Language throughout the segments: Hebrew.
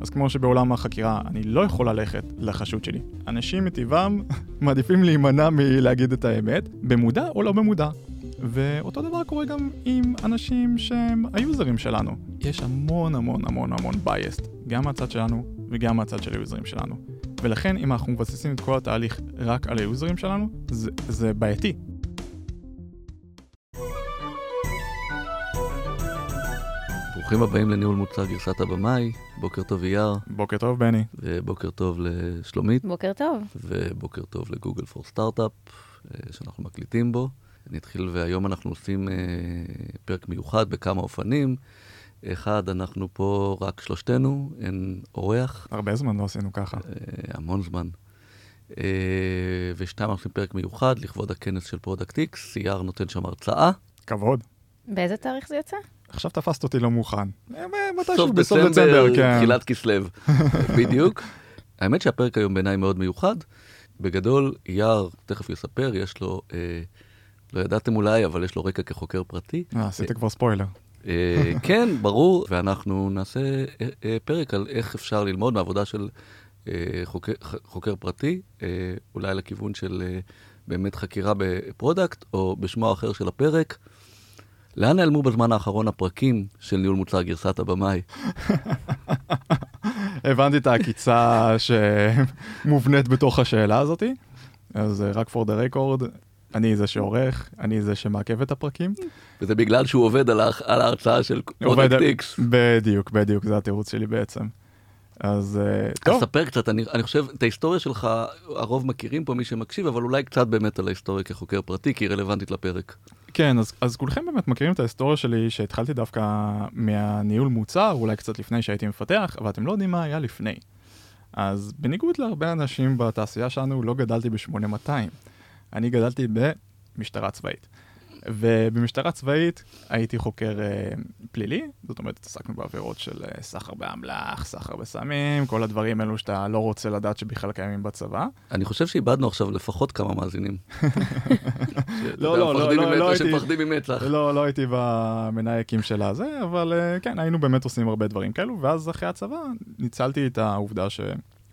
אז כמו שבעולם החקירה אני לא יכול ללכת לחשוד שלי. אנשים מטבעם מעדיפים להימנע מלהגיד את האמת, במודע או לא במודע. ואותו דבר קורה גם עם אנשים שהם היוזרים שלנו. יש המון המון המון המון בייסט, גם מהצד שלנו וגם מהצד של היוזרים שלנו. ולכן אם אנחנו מבססים את כל התהליך רק על היוזרים שלנו, זה, זה בעייתי. ברוכים הבאים לניהול מוצר גרסת הבמאי, בוקר טוב אייר. בוקר טוב בני. ובוקר טוב לשלומית. בוקר טוב. ובוקר טוב ל Google for Startup, שאנחנו מקליטים בו. אני אתחיל והיום אנחנו עושים אה, פרק מיוחד בכמה אופנים. אחד, אנחנו פה רק שלושתנו, אין אורח. הרבה זמן לא עשינו ככה. אה, המון זמן. אה, ושתיים, אנחנו עושים פרק מיוחד לכבוד הכנס של ProductX, אייר נותן שם הרצאה. כבוד. באיזה תאריך זה יוצא? עכשיו תפסת אותי לא מוכן. אה, מתישהו בסוף דצמבר, כן. תחילת כסלו, בדיוק. האמת שהפרק היום בעיניי מאוד מיוחד. בגדול, אייר, תכף יספר, יש לו, אה, לא ידעתם אולי, אבל יש לו רקע כחוקר פרטי. אה, עשית כבר ספוילר. אה, כן, ברור, ואנחנו נעשה אה, אה, פרק על איך אפשר ללמוד מעבודה של אה, חוקר, חוקר פרטי, אה, אולי לכיוון של אה, באמת חקירה ב product, או בשמו האחר של הפרק. לאן נעלמו בזמן האחרון הפרקים של ניהול מוצר גרסת הבמאי? הבנתי את העקיצה שמובנית בתוך השאלה הזאתי. אז אה, רק for the record, אני זה שעורך, אני זה שמעכב את הפרקים. וזה בגלל שהוא עובד על, על ההרצאה של ProductX. בדיוק, בדיוק, זה התירוץ שלי בעצם. אז uh, טוב. אז ספר קצת, אני, אני חושב, את ההיסטוריה שלך, הרוב מכירים פה מי שמקשיב, אבל אולי קצת באמת על ההיסטוריה כחוקר פרטי, כי היא רלוונטית לפרק. כן, אז, אז כולכם באמת מכירים את ההיסטוריה שלי, שהתחלתי דווקא מהניהול מוצר, אולי קצת לפני שהייתי מפתח, אבל אתם לא יודעים מה היה לפני. אז בניגוד להרבה אנשים בתעשייה שלנו, לא גדלתי ב-8200. אני גדלתי במשטרה צבאית. ובמשטרה צבאית הייתי חוקר אה, פלילי, זאת אומרת, התעסקנו בעבירות של אה, סחר באמל"ח, סחר בסמים, כל הדברים האלו שאתה לא רוצה לדעת שבכלל קיימים בצבא. אני חושב שאיבדנו עכשיו לפחות כמה מאזינים. לא, לא, לא, לא, לא הייתי... שמפחדים ממצח. לא, לא הייתי במנהיקים של הזה, אבל אה, כן, היינו באמת עושים הרבה דברים כאלו, ואז אחרי הצבא ניצלתי את העובדה ש...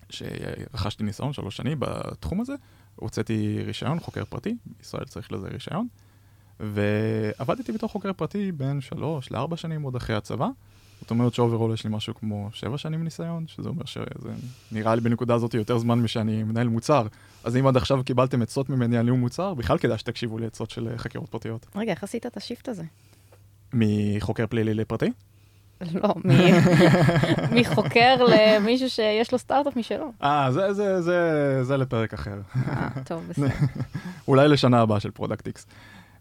שרכשתי ניסיון שלוש שנים בתחום הזה, הוצאתי רישיון, חוקר פרטי, בישראל צריך לזה רישיון. ועבדתי בתור חוקר פרטי בין שלוש לארבע שנים עוד אחרי הצבא. זאת אומרת ש overall יש לי משהו כמו שבע שנים ניסיון, שזה אומר שזה נראה לי בנקודה הזאת יותר זמן משאני מנהל מוצר. אז אם עד עכשיו קיבלתם עצות ממני על ניהול מוצר, בכלל כדאי שתקשיבו לי עצות של חקירות פרטיות. רגע, איך עשית את ה shift הזה? מחוקר פלילי לפרטי? לא, מחוקר למישהו שיש לו סטארט-אפ משלו. אה, זה, זה, זה, זה לפרק אחר. אה, טוב, בסדר. אולי לשנה הבאה של Product X.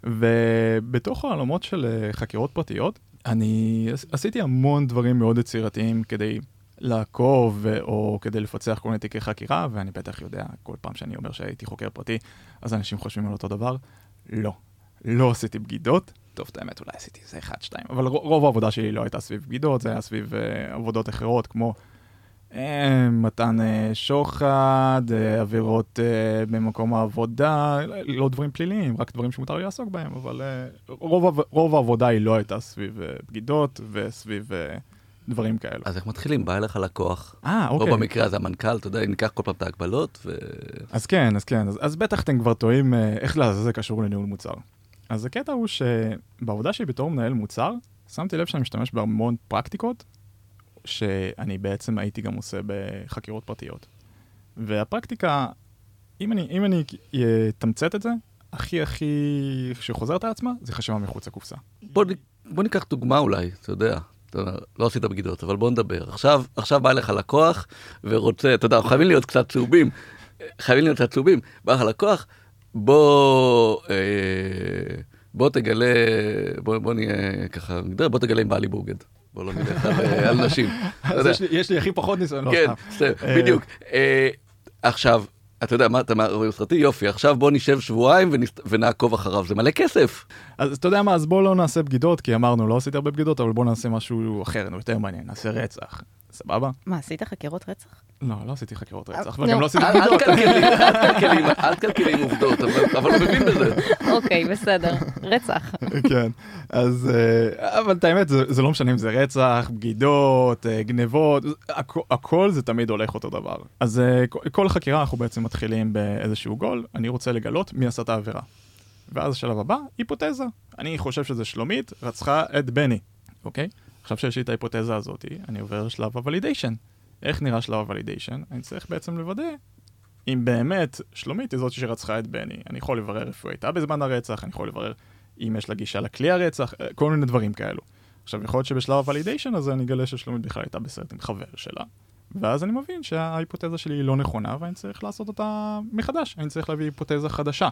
ובתוך העולמות של אה, חקירות פרטיות, אני עשיתי המון דברים מאוד יצירתיים כדי לעקוב או כדי לפצח כל מיני תיקי חקירה, ואני בטח יודע, כל פעם שאני אומר שהייתי חוקר פרטי, אז אנשים חושבים על אותו דבר. לא, לא עשיתי בגידות. טוב, את האמת, אולי עשיתי איזה אחד, שתיים, אבל רוב העבודה שלי לא הייתה סביב בגידות, זה היה סביב uh, עבודות אחרות, כמו מתן אה, שוחד, אה, עבירות במקום העבודה, לא דברים פליליים, רק דברים שמותר לי לעסוק בהם, אבל רוב, רוב העבודה היא לא הייתה סביב בגידות וסביב דברים כאלו. אז איך מתחילים? בא אליך לקוח. אה, אוקיי. או במקרה הזה המנכ"ל, אתה יודע, ניקח כל פעם את ההגבלות ו... אז כן, אז כן, אז, אז בטח אתם כבר טועים איך זה קשור לניהול מוצר. אז הקטע הוא שבעבודה שלי בתור מנהל מוצר, שמתי לב שאני משתמש בהמון פרקטיקות שאני בעצם הייתי גם עושה בחקירות פרטיות. והפרקטיקה, אם אני, אם אני אתמצת את זה, הכי הכי שחוזרת על עצמה, זה חשיבה מחוץ לקופסה. בוא, בוא ניקח דוגמה אולי, אתה יודע. לא עשית בגידות, אבל בוא נדבר. עכשיו, עכשיו בא לך לקוח ורוצה, אתה יודע, חייבים להיות קצת צהובים. חייבים להיות קצת צהובים. בא לך לקוח, בוא, אה, בוא תגלה, בוא, בוא נהיה ככה, בוא תגלה אם בא לי בוגד. בוא לא נלך על נשים. יש לי הכי פחות ניסיון. כן, בסדר, בדיוק. אה, עכשיו, אתה יודע מה, אתה רואה סרטי? יופי, עכשיו בוא נשב שבועיים ונעקוב אחריו, זה מלא כסף. אז אתה יודע מה, אז בוא לא נעשה בגידות, כי אמרנו, לא עשיתי הרבה בגידות, אבל בוא נעשה משהו אחר, יותר מעניין, נעשה רצח. סבבה? מה, עשית חקירות רצח? לא, לא עשיתי חקירות רצח, וגם לא עשיתי בגידות. אל תקלקלי עם עובדות, אבל הוא מבין בזה. אוקיי, בסדר. רצח. כן, אז, אה, אבל את האמת, זה, לא משנה אם זה רצח, בגידות, אה, גנבות, הכ, הכל זה תמיד הולך אותו דבר. אז אה, כל- כל חקירה אנחנו בעצם מתחילים באיזשהו גול, אני רוצה לגלות מי עשה את העבירה. ואז השלב הבא, היפותזה. אני חושב שזה שלומית רצחה את בני, אוקיי? עכשיו שיש לי את ההיפותזה הזאת, אני עובר לשלב הוולידיישן. איך נראה שלב הוולידיישן? אני צריך בעצם לוודא אם באמת שלומית היא זאת שרצחה את בני. אני יכול לברר איפה היא הייתה בזמן הרצח, אני יכול לברר אם יש לה גישה לכלי הרצח, אה, כל מיני דברים כאלו. עכשיו, יכול להיות שבשלב הוולידיישן הזה אני אגלה ששלומית בכלל הייתה בסרט עם חבר שלה, ואז אני מבין שההיפותזה שלי היא לא נכונה, ואני צריך לעשות אותה מחדש. אני צריך להביא היפותזה חדשה,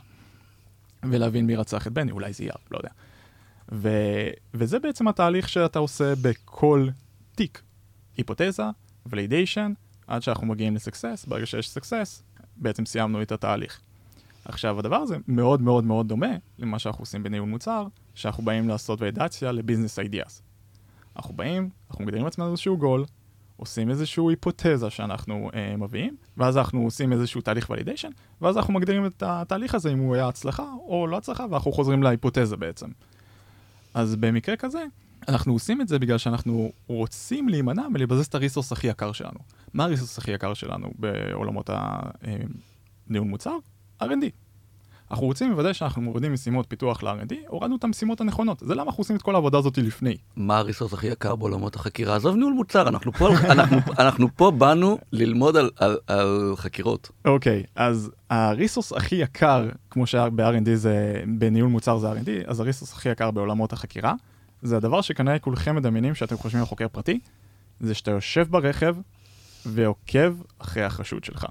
ולהבין מי רצח את בני, אולי זה יהיה, לא יודע. ו... וזה בעצם התהליך שאתה עושה בכל תיק. היפותזה, ולידיישן, עד שאנחנו מגיעים לסקסס, ברגע שיש סקסס, בעצם סיימנו את התהליך. עכשיו, הדבר הזה מאוד מאוד מאוד דומה למה שאנחנו עושים בניהול מוצר, שאנחנו באים לעשות ולידציה לביזנס אידיאס. אנחנו באים, אנחנו מגדירים לעצמנו איזשהו גול, עושים איזושהי היפותזה שאנחנו אה, מביאים, ואז אנחנו עושים איזשהו תהליך ולידיישן, ואז אנחנו מגדירים את התהליך הזה אם הוא היה הצלחה או לא הצלחה, ואנחנו חוזרים להיפותזה בעצם. אז במקרה כזה, אנחנו עושים את זה בגלל שאנחנו רוצים להימנע מלבזז את הריסורס הכי יקר שלנו. מה הריסורס הכי יקר שלנו בעולמות הניהול מוצר? R&D. אנחנו רוצים לוודא שאנחנו מורידים משימות פיתוח ל-R&D, הורדנו את המשימות הנכונות. זה למה אנחנו עושים את כל העבודה הזאת לפני. מה הריסורס הכי יקר בעולמות החקירה? עזוב ניהול מוצר, אנחנו פה, אנחנו, אנחנו פה באנו ללמוד על, על, על חקירות. אוקיי, אז הריסורס הכי יקר, כמו שב-R&D זה, בניהול מוצר זה R&D, אז הריסורס הכי יקר בעולמות החקירה, זה הדבר שכנראה כולכם מדמיינים שאתם חושבים על חוקר פרטי, זה שאתה יושב ברכב ועוקב אחרי החשוד שלך.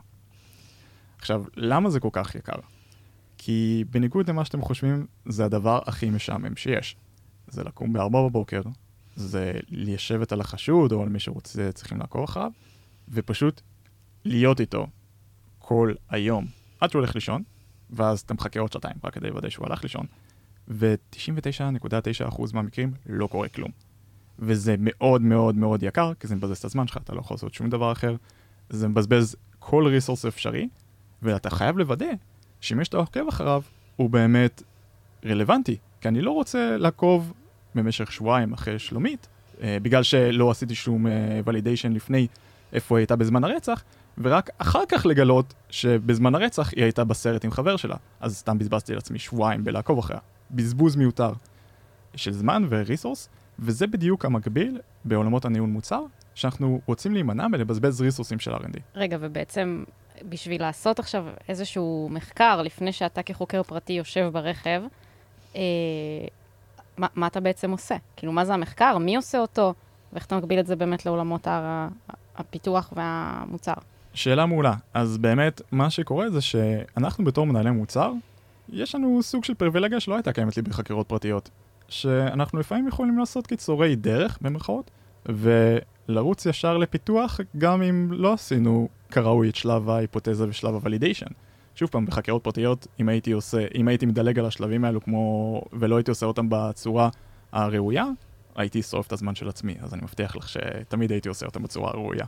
עכשיו, למה זה כל כך יקר? כי בניגוד למה שאתם חושבים, זה הדבר הכי משעמם שיש. זה לקום ב-4 בבוקר, זה לשבת על החשוד או על מי שרוצה, צריכים לעקוב אחריו, ופשוט להיות איתו כל היום, עד שהוא הולך לישון, ואז אתה מחכה עוד שעתיים רק כדי לוודא שהוא הלך לישון, ו-99.9% מהמקרים לא קורה כלום. וזה מאוד מאוד מאוד יקר, כי זה מבזבז את הזמן שלך, אתה לא יכול לעשות שום דבר אחר, זה מבזבז כל ריסורס אפשרי, ואתה חייב לוודא שמי שאתה עוקב אחריו הוא באמת רלוונטי, כי אני לא רוצה לעקוב במשך שבועיים אחרי שלומית, אה, בגלל שלא עשיתי שום ולידיישן לפני איפה היא הייתה בזמן הרצח, ורק אחר כך לגלות שבזמן הרצח היא הייתה בסרט עם חבר שלה. אז סתם בזבזתי לעצמי שבועיים בלעקוב אחריה. בזבוז מיותר של זמן וריסורס, וזה בדיוק המקביל בעולמות הניהול מוצר, שאנחנו רוצים להימנע מלבזבז ריסורסים של R&D. רגע, ובעצם בשביל לעשות עכשיו איזשהו מחקר, לפני שאתה כחוקר פרטי יושב ברכב, אה, מה, מה אתה בעצם עושה? כאילו, מה זה המחקר? מי עושה אותו? ואיך אתה מקביל את זה באמת לעולמות הפיתוח והמוצר? שאלה מעולה. אז באמת, מה שקורה זה שאנחנו בתור מנהלי מוצר, יש לנו סוג של פריבילגיה שלא הייתה קיימת לי בחקירות פרטיות. שאנחנו לפעמים יכולים לעשות קיצורי דרך, במרכאות, ולרוץ ישר לפיתוח, גם אם לא עשינו כראוי את שלב ההיפותזה ושלב הוולידיישן. שוב פעם, בחקירות פרטיות, אם הייתי עושה, אם הייתי מדלג על השלבים האלו כמו, ולא הייתי עושה אותם בצורה הראויה, הייתי שורף את הזמן של עצמי, אז אני מבטיח לך שתמיד הייתי עושה אותם בצורה הראויה.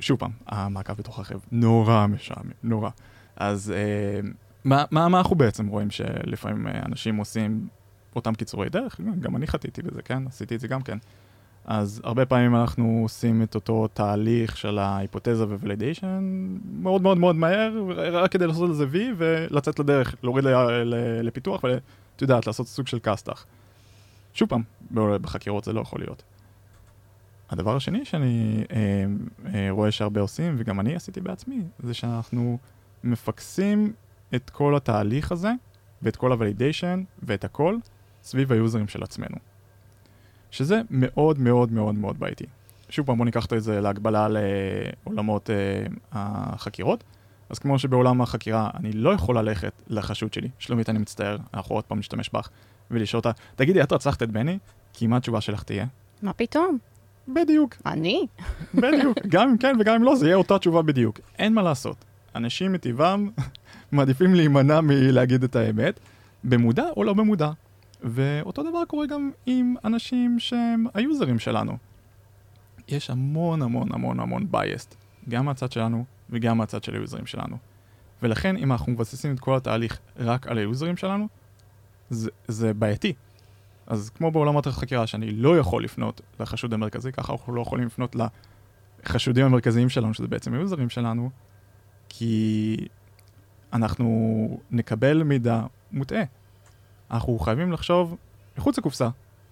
שוב פעם, המעקב בתוך הרכב נורא משעמם, נורא. אז אה, מה, מה, מה אנחנו בעצם רואים שלפעמים אה, אנשים עושים אותם קיצורי דרך? גם אני חטאתי בזה, כן? עשיתי את זה גם כן. אז הרבה פעמים אנחנו עושים את אותו תהליך של ההיפותזה וולידיישן מאוד מאוד מאוד מהר, רק כדי לעשות לזה וי ולצאת לדרך, להוריד לפיתוח ואת יודעת, לעשות סוג של כסת"ח. שוב פעם, בחקירות זה לא יכול להיות. הדבר השני שאני אה, אה, רואה שהרבה עושים, וגם אני עשיתי בעצמי, זה שאנחנו מפקסים את כל התהליך הזה, ואת כל הוולידיישן, ואת הכל, סביב היוזרים של עצמנו. שזה מאוד מאוד מאוד מאוד בעייתי. שוב פעם, בוא ניקח את זה להגבלה לעולמות אה, החקירות. אז כמו שבעולם החקירה אני לא יכול ללכת לחשוד שלי, שלומית אני מצטער, אנחנו עוד פעם נשתמש בך, ולשאול אותה, תגידי, את רצחת את בני? כי מה התשובה שלך תהיה? מה פתאום? בדיוק, אני? בדיוק. גם אם כן וגם אם לא, זה יהיה אותה תשובה בדיוק. אין מה לעשות. אנשים מטבעם מעדיפים להימנע מלהגיד את האמת, במודע או לא במודע. ואותו דבר קורה גם עם אנשים שהם היוזרים שלנו. יש המון המון המון המון biased, גם מהצד שלנו וגם מהצד של היוזרים שלנו. ולכן אם אנחנו מבססים את כל התהליך רק על היוזרים שלנו, זה, זה בעייתי. אז כמו בעולמות החקירה, שאני לא יכול לפנות לחשוד המרכזי, ככה אנחנו לא יכולים לפנות לחשודים המרכזיים שלנו, שזה בעצם היוזרים שלנו, כי אנחנו נקבל מידע מוטעה. אנחנו חייבים לחשוב מחוץ לקופסה,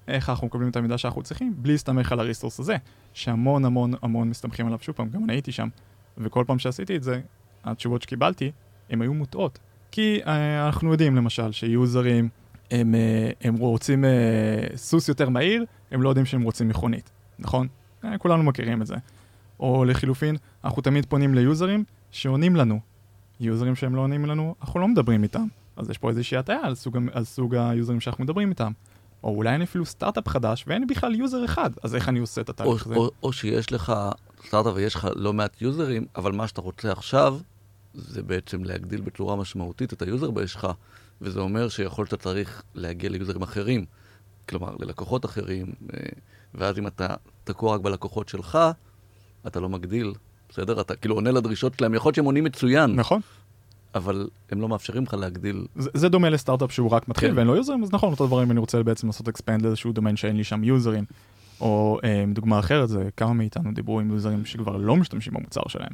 איך אנחנו מקבלים את המידע שאנחנו צריכים, בלי להסתמך על הריסורס הזה, שהמון המון המון מסתמכים עליו. שוב פעם, גם אני הייתי שם, וכל פעם שעשיתי את זה, התשובות שקיבלתי, הן היו מוטעות. כי אה, אנחנו יודעים למשל שיוזרים, הם, אה, הם רוצים אה, סוס יותר מהיר, הם לא יודעים שהם רוצים מכונית, נכון? אה, כולנו מכירים את זה. או לחילופין, אנחנו תמיד פונים ל users שעונים לנו. users שהם לא עונים לנו, אנחנו לא מדברים איתם. אז יש פה איזושהי הטעיה על סוג, על סוג ה users שאנחנו מדברים איתם. או אולי אני אפילו סטארט-אפ חדש ואין לי בכלל user אחד, אז איך אני עושה את התהליך הזה? או, או שיש לך סטארט-אפ ויש לך לא מעט users, אבל מה שאתה רוצה עכשיו, זה בעצם להגדיל בצורה משמעותית את ה user base שלך, וזה אומר שיכול שאתה צריך להגיע ל users אחרים, כלומר ללקוחות אחרים, אה, ואז אם אתה תקוע רק בלקוחות שלך, אתה לא מגדיל, בסדר? אתה כאילו עונה לדרישות שלהם, יכול להיות שהם עונים מצוין. נכון. אבל הם לא מאפשרים לך להגדיל. זה, זה דומה לסטארט-אפ שהוא רק מתחיל כן. ואין לו יוזרים, אז נכון, אותו דבר אם אני רוצה בעצם לעשות אקספנד לאיזשהו דומיין שאין לי שם יוזרים. או אה, דוגמה אחרת, זה כמה מאיתנו דיברו עם יוזרים שכבר לא משתמשים במוצר שלהם.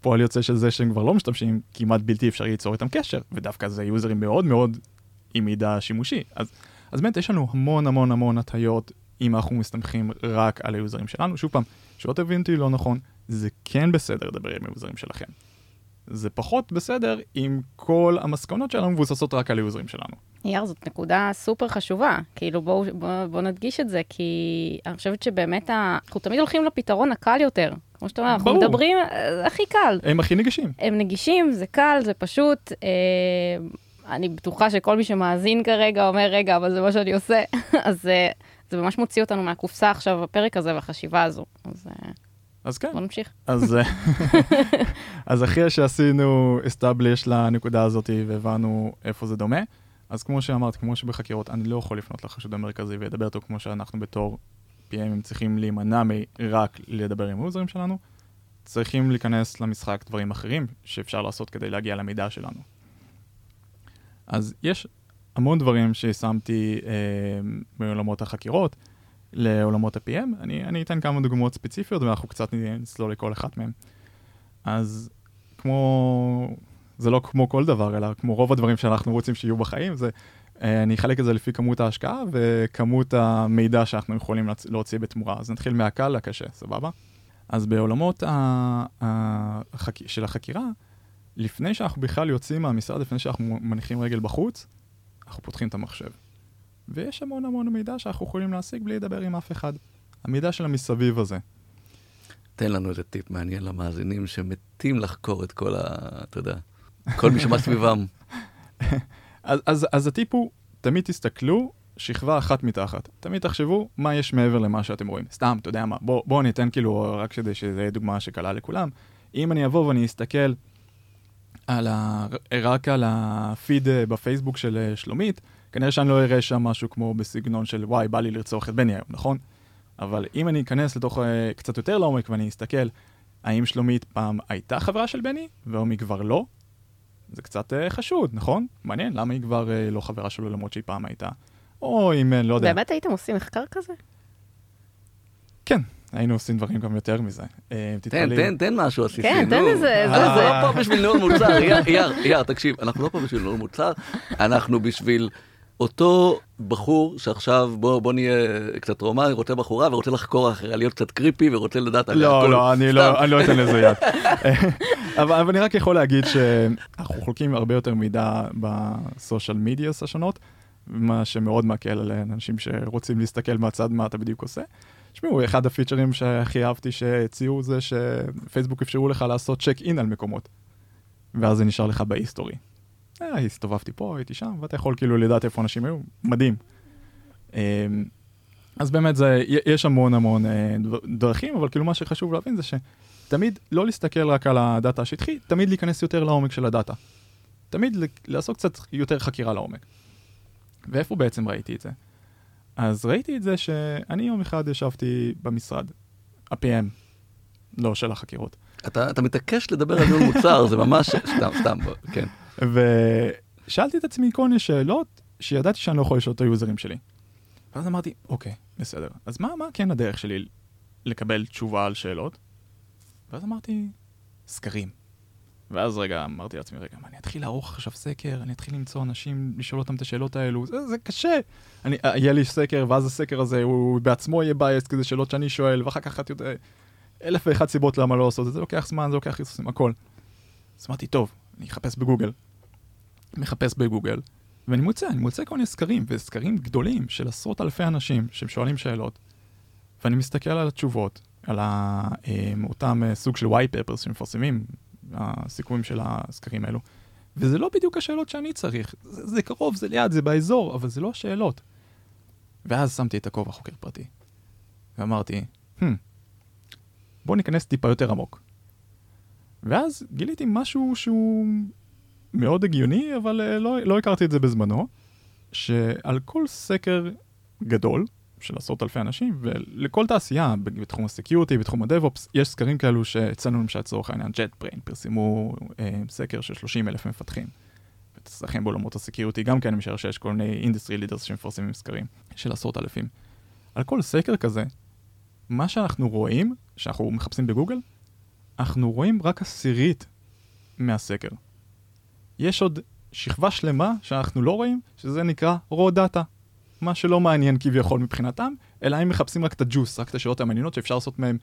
פועל יוצא של זה שהם כבר לא משתמשים, כמעט בלתי אפשרי ליצור איתם קשר, ודווקא זה יוזרים מאוד מאוד עם מידע שימושי. אז, אז באמת יש לנו המון המון המון הטיות אם אנחנו מסתמכים רק על היוזרים שלנו. שוב פעם, שלא תבין אותי לא נכון, זה כן בסדר לדבר עם היוזרים שלכם. זה פחות בסדר אם כל המסקנות שלנו מבוססות רק על היוזרים שלנו. יאר, זאת נקודה סופר חשובה. כאילו, בואו בוא, בוא נדגיש את זה, כי אני חושבת שבאמת אנחנו תמיד הולכים לפתרון הקל יותר. כמו שאתה אומר, אנחנו מדברים, זה הכי קל. הם הכי נגישים. הם נגישים, זה קל, זה פשוט. אה, אני בטוחה שכל מי שמאזין כרגע אומר, רגע, אבל זה מה שאני עושה. אז אה, זה ממש מוציא אותנו מהקופסה עכשיו, הפרק הזה והחשיבה הזו. אז... אז כן. בוא נמשיך. אז, אה, אז אחרי שעשינו establish לנקודה הזאת והבנו איפה זה דומה, אז כמו שאמרת, כמו שבחקירות, אני לא יכול לפנות לחשוד המרכזי ולדבר איתו כמו שאנחנו בתור PMים צריכים להימנע מרק לדבר עם היוזרים שלנו, צריכים להיכנס למשחק דברים אחרים שאפשר לעשות כדי להגיע למידע שלנו. אז יש המון דברים ששמתי אה, מעולמות החקירות, לעולמות ה-PM. אני, אני אתן כמה דוגמאות ספציפיות ואנחנו קצת נסלול לכל אחת מהן. אז כמו, זה לא כמו כל דבר, אלא כמו רוב הדברים שאנחנו רוצים שיהיו בחיים, זה, אה, אני אחלק את זה לפי כמות ההשקעה וכמות המידע שאנחנו יכולים להוציא בתמורה. אז נתחיל מהקל לקשה, סבבה? אז בעולמות ה, החק... של החקירה, לפני שאנחנו בכלל יוצאים מהמשרד, לפני שאנחנו מניחים רגל בחוץ, אנחנו פותחים את המחשב. ויש המון המון מידע שאנחנו יכולים להשיג בלי לדבר עם אף אחד. המידע של המסביב הזה. תן לנו איזה טיפ מעניין למאזינים שמתים לחקור את כל ה... אתה יודע, כל מי שמסביבם. אז, אז, אז הטיפ הוא, תמיד תסתכלו שכבה אחת מתחת. תמיד תחשבו מה יש מעבר למה שאתם רואים. סתם, אתה יודע מה, בואו בוא ניתן כאילו, רק כדי שזה יהיה דוגמה שקלה לכולם. אם אני אבוא ואני אסתכל על ה... רק על הפיד אה, בפייסבוק של אה, שלומית, כנראה שאני לא אראה שם משהו כמו בסגנון של וואי, בא לי לרצוח את בני היום, נכון? אבל אם אני אכנס לתוך uh, קצת יותר לעומק ואני אסתכל, האם שלומית פעם הייתה חברה של בני, והיום היא כבר לא? זה קצת uh, חשוד, נכון? מעניין, למה היא כבר uh, לא חברה שלו למרות שהיא פעם הייתה? או אם, uh, לא יודע. באמת הייתם עושים מחקר כזה? כן, היינו עושים דברים גם יותר מזה. תן, תן, תן משהו עסיסי. כן, תן איזה... אנחנו לא פה בשביל ניהול מוצר, יאר, יאר, תקשיב, אנחנו לא פה בשביל ניהול מוצר, אנחנו בשביל אותו בחור שעכשיו, בוא, בוא נהיה קצת רומני, רוצה בחורה ורוצה לחקור אחריה, להיות קצת קריפי ורוצה לדעת עליה לא, לא, אני לא, אני לא אתן לזה יד. אבל, אבל אני רק יכול להגיד שאנחנו חולקים הרבה יותר מידע בסושיאל מידיאס השונות, מה שמאוד מקל על אנשים שרוצים להסתכל מהצד מה אתה בדיוק עושה. תשמעו, אחד הפיצ'רים שהכי אהבתי שהציעו זה שפייסבוק אפשרו לך לעשות צ'ק אין על מקומות, ואז זה נשאר לך בהיסטורי. אה, הסתובבתי פה, הייתי שם, ואתה יכול כאילו לדעת איפה אנשים היו, מדהים. אמ, אז באמת זה, יש המון המון אה, דרכים, אבל כאילו מה שחשוב להבין זה שתמיד לא להסתכל רק על הדאטה השטחי, תמיד להיכנס יותר לעומק של הדאטה. תמיד לעשות קצת יותר חקירה לעומק. ואיפה בעצם ראיתי את זה? אז ראיתי את זה שאני יום אחד ישבתי במשרד, ה-PM, לא של החקירות. אתה, אתה מתעקש לדבר על ניהול מוצר, זה ממש, סתם, סתם, כן. ושאלתי את עצמי כל מיני שאלות שידעתי שאני לא יכול לשאול את היוזרים שלי. ואז אמרתי, אוקיי, בסדר. אז מה, מה כן הדרך שלי לקבל תשובה על שאלות? ואז אמרתי, סקרים. ואז רגע, אמרתי לעצמי, רגע, מה, אני אתחיל לערוך עכשיו סקר, אני אתחיל למצוא אנשים, לשאול אותם את השאלות האלו, זה, זה קשה. אני, אה, יהיה לי סקר, ואז הסקר הזה, הוא בעצמו יהיה biased, כזה שאלות שאני שואל, ואחר כך אתה יודע, אלף ואחת סיבות למה לא לעשות את זה, לוקח זמן, זה לוקח resources, הכל. אז אמרתי, טוב, אני אחפש בגוגל. מחפש בגוגל, ואני מוצא, אני מוצא כל מיני סקרים, וסקרים גדולים של עשרות אלפי אנשים שהם שואלים שאלות, ואני מסתכל על התשובות, על ה, אה, אותם אה, סוג של white papers שמפרסמים, הסיכומים של הסקרים האלו, וזה לא בדיוק השאלות שאני צריך, זה, זה קרוב, זה ליד, זה באזור, אבל זה לא השאלות. ואז שמתי את הכובע חוקר פרטי, ואמרתי, hmm, בוא ניכנס טיפה יותר עמוק. ואז גיליתי משהו שהוא מאוד הגיוני, אבל uh, לא, לא הכרתי את זה בזמנו, שעל כל סקר גדול, של עשרות אלפי אנשים, ולכל תעשייה, בתחום ה security, בתחום ה DevOps, יש סקרים כאלו שאצלנו למשל לצורך העניין JetBrains פרסמו אה, סקר של 30 אלף מפתחים. ובצורכים בעולמות ה security, גם כן אני משער שיש כל מיני industry leaders שמפרסמים סקרים של עשרות אלפים. על כל סקר כזה, מה שאנחנו רואים, שאנחנו מחפשים בגוגל, אנחנו רואים רק עשירית מהסקר. יש עוד שכבה שלמה שאנחנו לא רואים, שזה נקרא raw data. מה שלא מעניין כביכול מבחינתם, אלא הם מחפשים רק את הג'וס, רק את השאלות המעניינות שאפשר לעשות מהם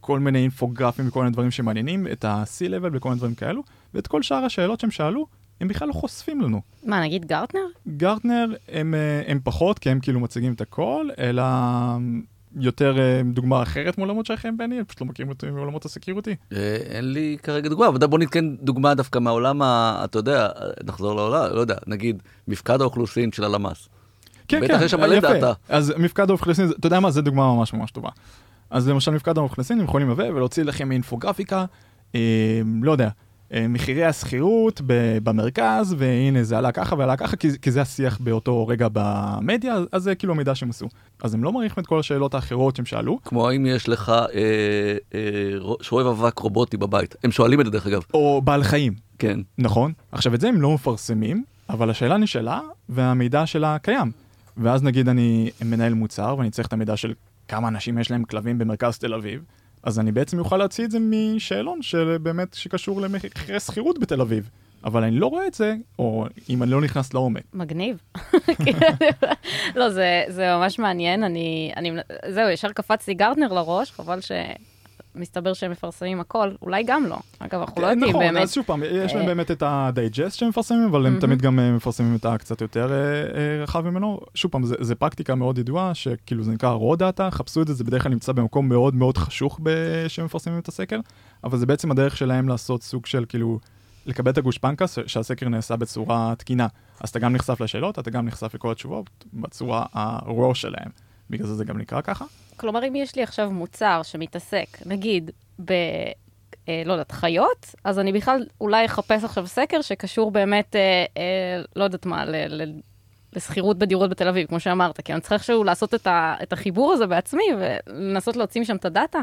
כל מיני אינפוגרפים וכל מיני דברים שמעניינים, את ה-C-Level וכל מיני דברים כאלו, ואת כל שאר השאלות שהם שאלו, הם בכלל לא חושפים לנו. מה, נגיד גרטנר? גרטנר הם, אה, הם פחות, כי הם כאילו מציגים את הכל, אלא יותר אה, דוגמה אחרת מעולמות שלכם, בני? אני פשוט לא מכירים אותי מעולמות ה security. אה, אין לי כרגע דוגמה, אבל בוא ניתן דוגמה דווקא מהעולם, אתה יודע, נחזור לעולם, לא יודע, נגיד, מפקד האוכלוסין של הלמ"ס. כן, בטח כן, יש שם מלא. דאטה. אז מפקד האוכלוסין, אתה יודע מה, זו דוגמה ממש ממש טובה. אז למשל מפקד האוכלוסין, הם יכולים לבוא ולהוציא לכם אינפוגרפיקה, אה, לא יודע, מחירי השכירות במרכז, והנה זה עלה ככה ועלה ככה, כי, כי זה השיח באותו רגע במדיה, אז זה כאילו המידע שהם עשו. אז הם לא מעריכים את כל השאלות האחרות שהם שאלו, כמו האם יש לך אה, אה, שואב אבק רובוטי בבית. הם שואלים את זה דרך אגב. או בעל חיים, כן. נכון? עכשיו את זה הם לא מפרסמים, אבל השאלה נשאלה והמידע שלה קיים. ואז נגיד אני מנהל מוצר ואני צריך את המידע של כמה אנשים יש להם כלבים במרכז תל אביב, אז אני בעצם אוכל להוציא את זה משאלון של באמת שקשור למחירי שכירות בתל אביב. אבל אני לא רואה את זה, או אם אני לא נכנס לעומק. מגניב. לא, זה, זה ממש מעניין. אני, אני, זהו, ישר קפץ לי גרטנר לראש, חבל שמסתבר שהם מפרסמים הכל, אולי גם לא. אגב, אנחנו לא יודעים נכון, באמת. אז שוב פעם, יש להם אה, באמת את ה-digest שהם מפרסמים, אבל הם. תמיד גם אה, מפרסמים את הקצת יותר אה, רחב ממנו. שוב פעם, זה פרקטיקה מאוד ידועה, שכאילו זה נקרא raw data, חפשו את זה, זה בדרך כלל נמצא במקום מאוד מאוד חשוך שהם מפרסמים את הסקר, אבל זה בעצם הדרך שלהם לעשות סוג של כאילו, לקבל את הגושפנקה שהסקר נעשה בצורה תקינה. אז אתה גם נחשף לשאלות, אתה גם נחשף לכל התשובות בצורה ה-raw שלהם. בגלל זה זה גם נקרא ככה. כלומר, אם יש לי עכשיו מוצר שמתעסק, נגיד, ב... אה, לא יודעת, חיות, אז אני בכלל אולי אחפש עכשיו סקר שקשור באמת, אה, אה, לא יודעת מה, ל... ל... לשכירות בדירות בתל אביב, כמו שאמרת, כי אני צריכה איכשהו לעשות את, ה... את החיבור הזה בעצמי ולנסות להוציא משם את הדאטה.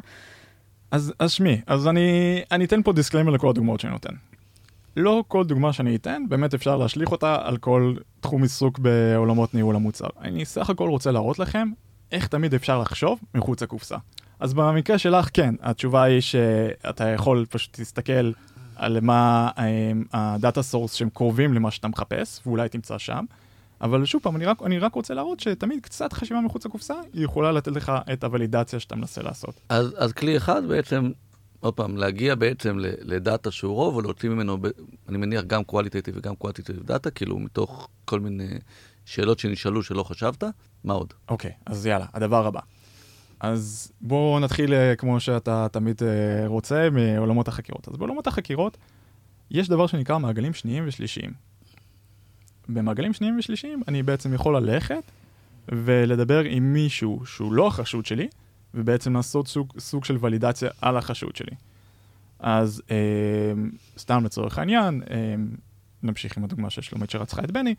אז, אז שמי, אז אני, אני אתן פה disclaimer לכל הדוגמאות שאני נותן. לא כל דוגמה שאני אתן, באמת אפשר להשליך אותה על כל תחום עיסוק בעולמות ניהול המוצר. אני סך הכל רוצה להראות לכם איך תמיד אפשר לחשוב מחוץ לקופסה. אז במקרה שלך, כן, התשובה היא שאתה יכול פשוט להסתכל על מה ה data source שהם קרובים למה שאתה מחפש, ואולי תמצא שם. אבל שוב פעם, אני רק, אני רק רוצה להראות שתמיד קצת חשיבה מחוץ לקופסה, היא יכולה לתת לך את הוולידציה שאתה מנסה לעשות. אז, אז כלי אחד בעצם, עוד פעם, להגיע בעצם לדאטה שהוא raw, ולהוציא ממנו, אני מניח, גם qualitative וגם quantitative דאטה, כאילו מתוך כל מיני שאלות שנשאלו שלא חשבת. מה עוד? אוקיי, אז יאללה, הדבר הבא. אז בואו נתחיל אה, כמו שאתה תמיד אה, רוצה, מעולמות החקירות. אז בעולמות החקירות יש דבר שנקרא מעגלים שניים ושלישיים. במעגלים שניים ושלישיים אני בעצם יכול ללכת ולדבר עם מישהו שהוא לא החשוד שלי, ובעצם לעשות סוג, סוג של ולידציה על החשוד שלי. אז אה, סתם לצורך העניין, אה, נמשיך עם הדוגמה של שלומית שרצחה את בני,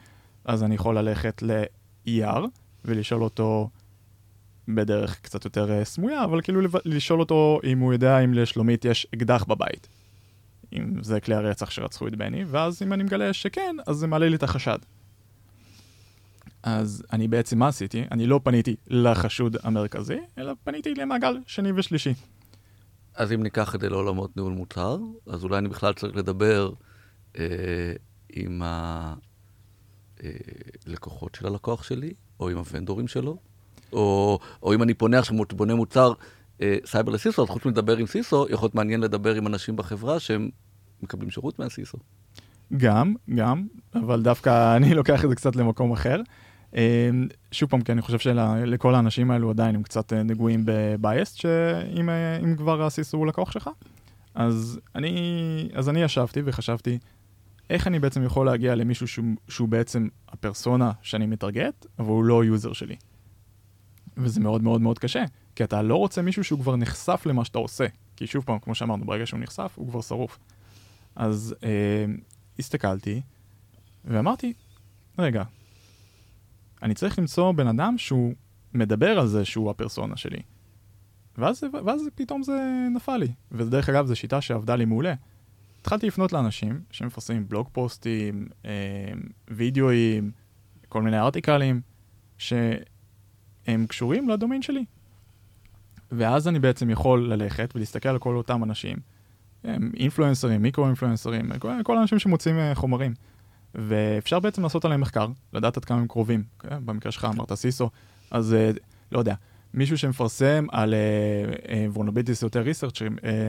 אז אני יכול ללכת ל-ER ולשאול אותו בדרך קצת יותר אה, סמויה, אבל כאילו לשאול אותו אם הוא יודע אם לשלומית יש אקדח בבית. אם זה כלי הרצח שרצחו את בני, ואז אם אני מגלה שכן, אז זה מעלה לי את החשד. אז אני בעצם, מה עשיתי? אני לא פניתי לחשוד המרכזי, אלא פניתי למעגל שני ושלישי. אז אם ניקח את זה לעולמות ניהול מוצר, אז אולי אני בכלל צריך לדבר אה, עם הלקוחות של הלקוח שלי, או עם הוונדורים שלו, או, או אם אני פונה עכשיו, בונה מוצר אה, סייבר ל CISO, אז חוץ מלדבר עם CISO, יכול להיות מעניין לדבר עם אנשים בחברה שהם מקבלים שירות מה CISO. גם, גם, אבל דווקא אני לוקח את זה קצת למקום אחר. אה, שוב פעם, כי אני חושב שלכל האנשים האלו עדיין הם קצת אה, נגועים ב biased, שאם אה, כבר ה CISO הוא לקוח שלך. אז אני, אז אני ישבתי וחשבתי, איך אני בעצם יכול להגיע למישהו שהוא, שהוא בעצם הפרסונה שאני מטרגט, אבל הוא לא יוזר שלי. וזה מאוד מאוד מאוד קשה, כי אתה לא רוצה מישהו שהוא כבר נחשף למה שאתה עושה. כי שוב פעם, כמו שאמרנו, ברגע שהוא נחשף, הוא כבר שרוף. אז אה, הסתכלתי, ואמרתי, רגע, אני צריך למצוא בן אדם שהוא מדבר על זה שהוא הפרסונה שלי. ואז, ואז פתאום זה נפל לי. ודרך אגב, זו שיטה שעבדה לי מעולה. התחלתי לפנות לאנשים שמפרסמים בלוג פוסטים, אה, וידאוים, כל מיני ארטיקלים, שהם קשורים לדומיין שלי. ואז אני בעצם יכול ללכת ולהסתכל על כל אותם אנשים, אינפלואנסרים, מיקרו-אינפלואנסרים, כל, כל האנשים שמוצאים אה, חומרים. ואפשר בעצם לעשות עליהם מחקר, לדעת עד כמה הם קרובים. כן? במקרה שלך אמרת סיסו, אז אה, לא יודע, מישהו שמפרסם על vulnerabilities יותר research,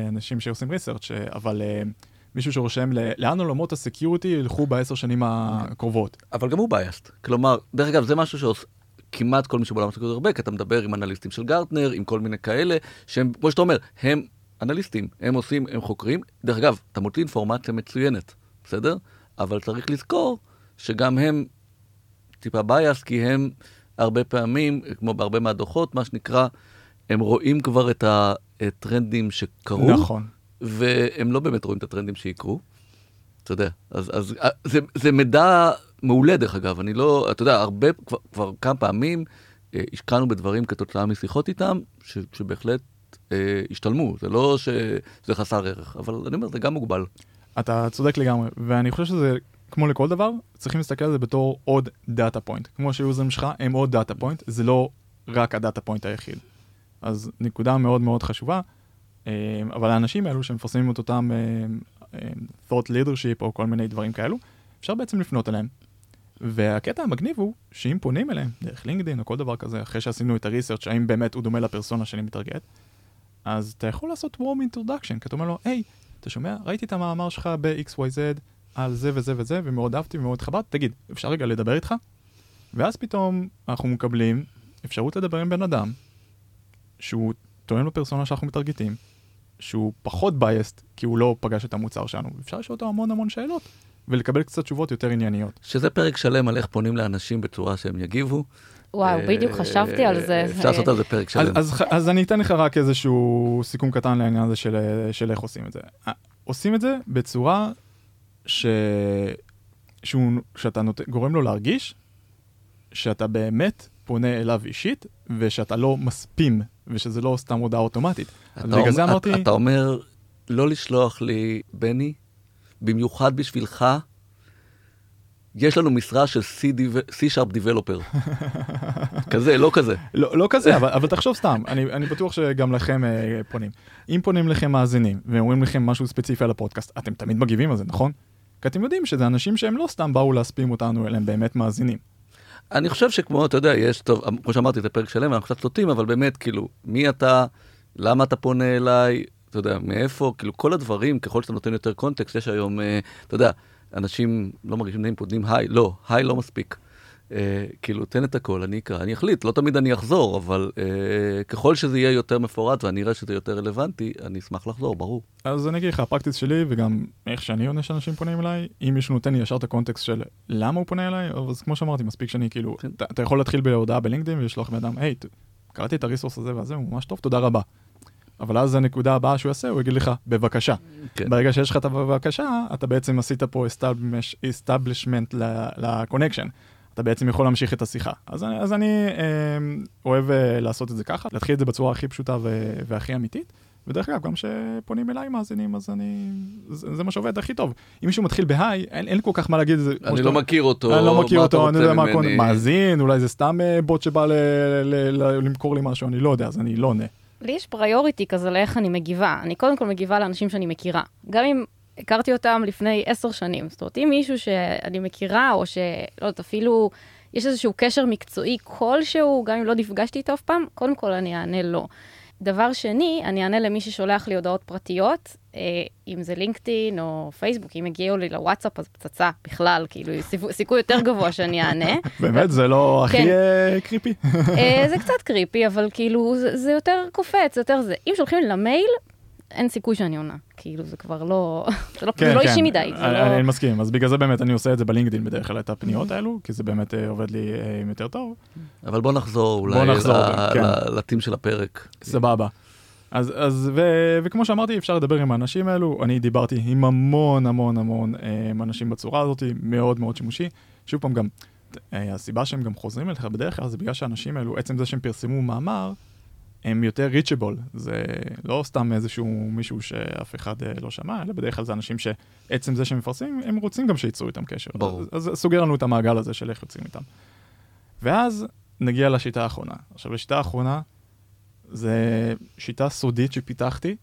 אנשים שעושים research, אבל uh, מישהו שרושם לאן עולמות ה security ילכו בעשר שנים הקרובות. אבל גם הוא biased. כלומר, דרך אגב, זה משהו שעושה... כמעט כל מי שבעולם ה security הרבה, כי אתה מדבר עם אנליסטים של גרטנר, עם כל מיני כאלה, שהם, כמו שאתה אומר, הם אנליסטים, הם עושים, הם חוקרים. דרך אגב, אתה מוציא אינפורמציה מצוינת, בסדר? אבל צריך לזכור שגם הם טיפה בייס, כי הם הרבה פעמים, כמו בהרבה מהדוחות, מה שנקרא, הם רואים כבר את הטרנדים שקרו. נכון. והם לא באמת רואים את הטרנדים שיקרו. אתה יודע, אז, אז זה, זה מידע מעולה דרך אגב, אני לא, אתה יודע, הרבה, כבר, כבר כמה פעמים אה, השקענו בדברים כתוצאה משיחות איתם, ש, שבהחלט אה, השתלמו, זה לא שזה חסר ערך, אבל אני אומר, זה גם מוגבל. אתה צודק לגמרי, ואני חושב שזה, כמו לכל דבר, צריכים להסתכל על זה בתור עוד data point. כמו ש users שלך הם עוד data point, זה לא רק ה data point היחיד. אז נקודה מאוד מאוד חשובה, אה, אבל האנשים האלו שמפרסמים את אותם אה, אה, thought leadership או כל מיני דברים כאלו, אפשר בעצם לפנות אליהם. והקטע המגניב הוא שאם פונים אליהם דרך לינקדאין או כל דבר כזה, אחרי שעשינו את ה research האם באמת הוא דומה לפרסונה שאני מטרגט, אז אתה יכול לעשות warm introduction, כי אתה אומר לו, היי, אתה שומע? ראיתי את המאמר שלך ב-XYZ על זה וזה וזה, ומאוד אהבתי ומאוד חב"ד, תגיד, אפשר רגע לדבר איתך? ואז פתאום אנחנו מקבלים אפשרות לדבר עם בן אדם שהוא תואם לפרסונה שאנחנו מטרגטים, שהוא פחות בייסט, כי הוא לא פגש את המוצר שלנו. אפשר לשאול אותו המון המון שאלות, ולקבל קצת תשובות יותר ענייניות. שזה פרק שלם על איך פונים לאנשים בצורה שהם יגיבו. וואו, בדיוק חשבתי על זה. אפשר לעשות על זה פרק שלם. אז, אני אתן לך רק איזשהו סיכום קטן לעניין הזה של, של איך עושים את זה. עושים את זה בצורה ש... שהוא, שאתה נות... גורם לו להרגיש שאתה באמת פונה אליו אישית, ושאתה לא מספים, ושזה לא סתם הודעה אוטומטית. בגלל זה אמרתי... אתה, אתה אומר לא לשלוח לי, בני, במיוחד בשבילך, יש לנו משרה של C-Sharp Developer. כזה, לא כזה. לא, לא כזה, אבל, אבל תחשוב סתם, אני, אני בטוח שגם לכם אה, פונים. אם פונים לכם מאזינים ואומרים לכם משהו ספציפי על הפודקאסט, אתם תמיד מגיבים על זה, נכון? כי אתם יודעים שזה אנשים שהם לא סתם באו להספים אותנו, אלא הם באמת מאזינים. אני חושב שכמו, אתה יודע, יש, טוב, כמו שאמרתי, זה פרק שלם, אנחנו קצת סוטים, אבל באמת, כאילו, מי אתה, למה אתה פונה אליי, אתה יודע, מאיפה, כאילו, כל הדברים, ככל שאתה נותן יותר קונטקסט, יש היום, אה, אתה יודע, אנשים לא מרגישים נעים, פונים היי, לא, היי לא מספיק. אה, כאילו, תן את הכל, אני אקרא, אני אחליט, לא תמיד אני אחזור, אבל אה, ככל שזה יהיה יותר מפורט ואני אראה שזה יותר רלוונטי, אני אשמח לחזור, ברור. אז אני אגיד לך, הפרקטיס שלי, וגם איך שאני עונה שאנשים פונים אליי, אם מישהו נותן לי ישר את הקונטקסט של למה הוא פונה אליי, אז כמו שאמרתי, מספיק שאני כאילו, כן. אתה, אתה יכול להתחיל בהודעה בלינקדאין ולשלוח בן אדם, היי, קראתי את הריסורס הזה והזה, הוא ממש טוב, תודה רבה. אבל אז הנקודה הבאה שהוא יעשה, הוא יגיד לך, בבקשה. כן. ברגע שיש לך את הבקשה, אתה בעצם עשית פה establishment לקונקשן. אתה בעצם יכול להמשיך את השיחה. אז אני, אז אני אה, אוהב אה, לעשות את זה ככה, להתחיל את זה בצורה הכי פשוטה ו- והכי אמיתית, ודרך אגב, גם כשפונים אליי מאזינים, אז אני... זה, זה מה שעובד הכי טוב. אם מישהו מתחיל בהיי, אין, אין כל כך מה להגיד. זה, אני שאתה- לא מכיר אותו, אני לא מכיר אותו, אני רוצה יודע מה, ממני? הכל- מאזין, אולי זה סתם אה, בוט שבא ל- ל- ל- למכור לי משהו, אני לא יודע, אז אני לא עונה. לי יש פריוריטי כזה לאיך אני מגיבה. אני קודם כל מגיבה לאנשים שאני מכירה. גם אם הכרתי אותם לפני עשר שנים. זאת אומרת, אם מישהו שאני מכירה, או שלא יודעת, אפילו יש איזשהו קשר מקצועי כלשהו, גם אם לא נפגשתי איתו אף פעם, קודם כל אני אענה לו. דבר שני, אני אענה למי ששולח לי הודעות פרטיות, אה, אם זה לינקדאין או פייסבוק, אם הגיעו לי לוואטסאפ, אז פצצה בכלל, כאילו, סיכו- סיכוי יותר גבוה שאני אענה. באמת, זה לא הכי כן. אה, קריפי? אה, זה קצת קריפי, אבל כאילו, זה, זה יותר קופץ, זה יותר זה. אם שולחים לי למייל, אין סיכוי שאני עונה. כאילו, זה כבר לא, זה לא, זה לא אישי מדי. אני, לא... כן, אני מסכים, אז בגלל זה באמת אני עושה את זה בלינקדאין בדרך כלל, את הפניות האלו, כי זה באמת אה, עובד לי אה, יותר טוב. אבל בוא נחזור אולי בוא נחזור, ל- כן. לטים של הפרק. סבבה. אז, אז ו, וכמו שאמרתי, אפשר לדבר עם האנשים האלו. אני דיברתי עם המון המון המון אה, אנשים בצורה הזאת, מאוד מאוד שימושי. שוב פעם, גם הסיבה שהם גם חוזרים אליך בדרך כלל זה בגלל שהאנשים האלו, עצם זה שהם פרסמו מאמר, הם יותר ריצ'בול. זה לא סתם איזשהו מישהו שאף אחד אה, לא שמע, אלא בדרך כלל זה אנשים שעצם זה שהם מפרסמים, הם רוצים גם שייצרו איתם קשר. ברור. אז, אז סוגר לנו את המעגל הזה של איך יוצאים איתם. ואז נגיע לשיטה האחרונה. עכשיו, השיטה האחרונה זה שיטה סודית שפיתחתי,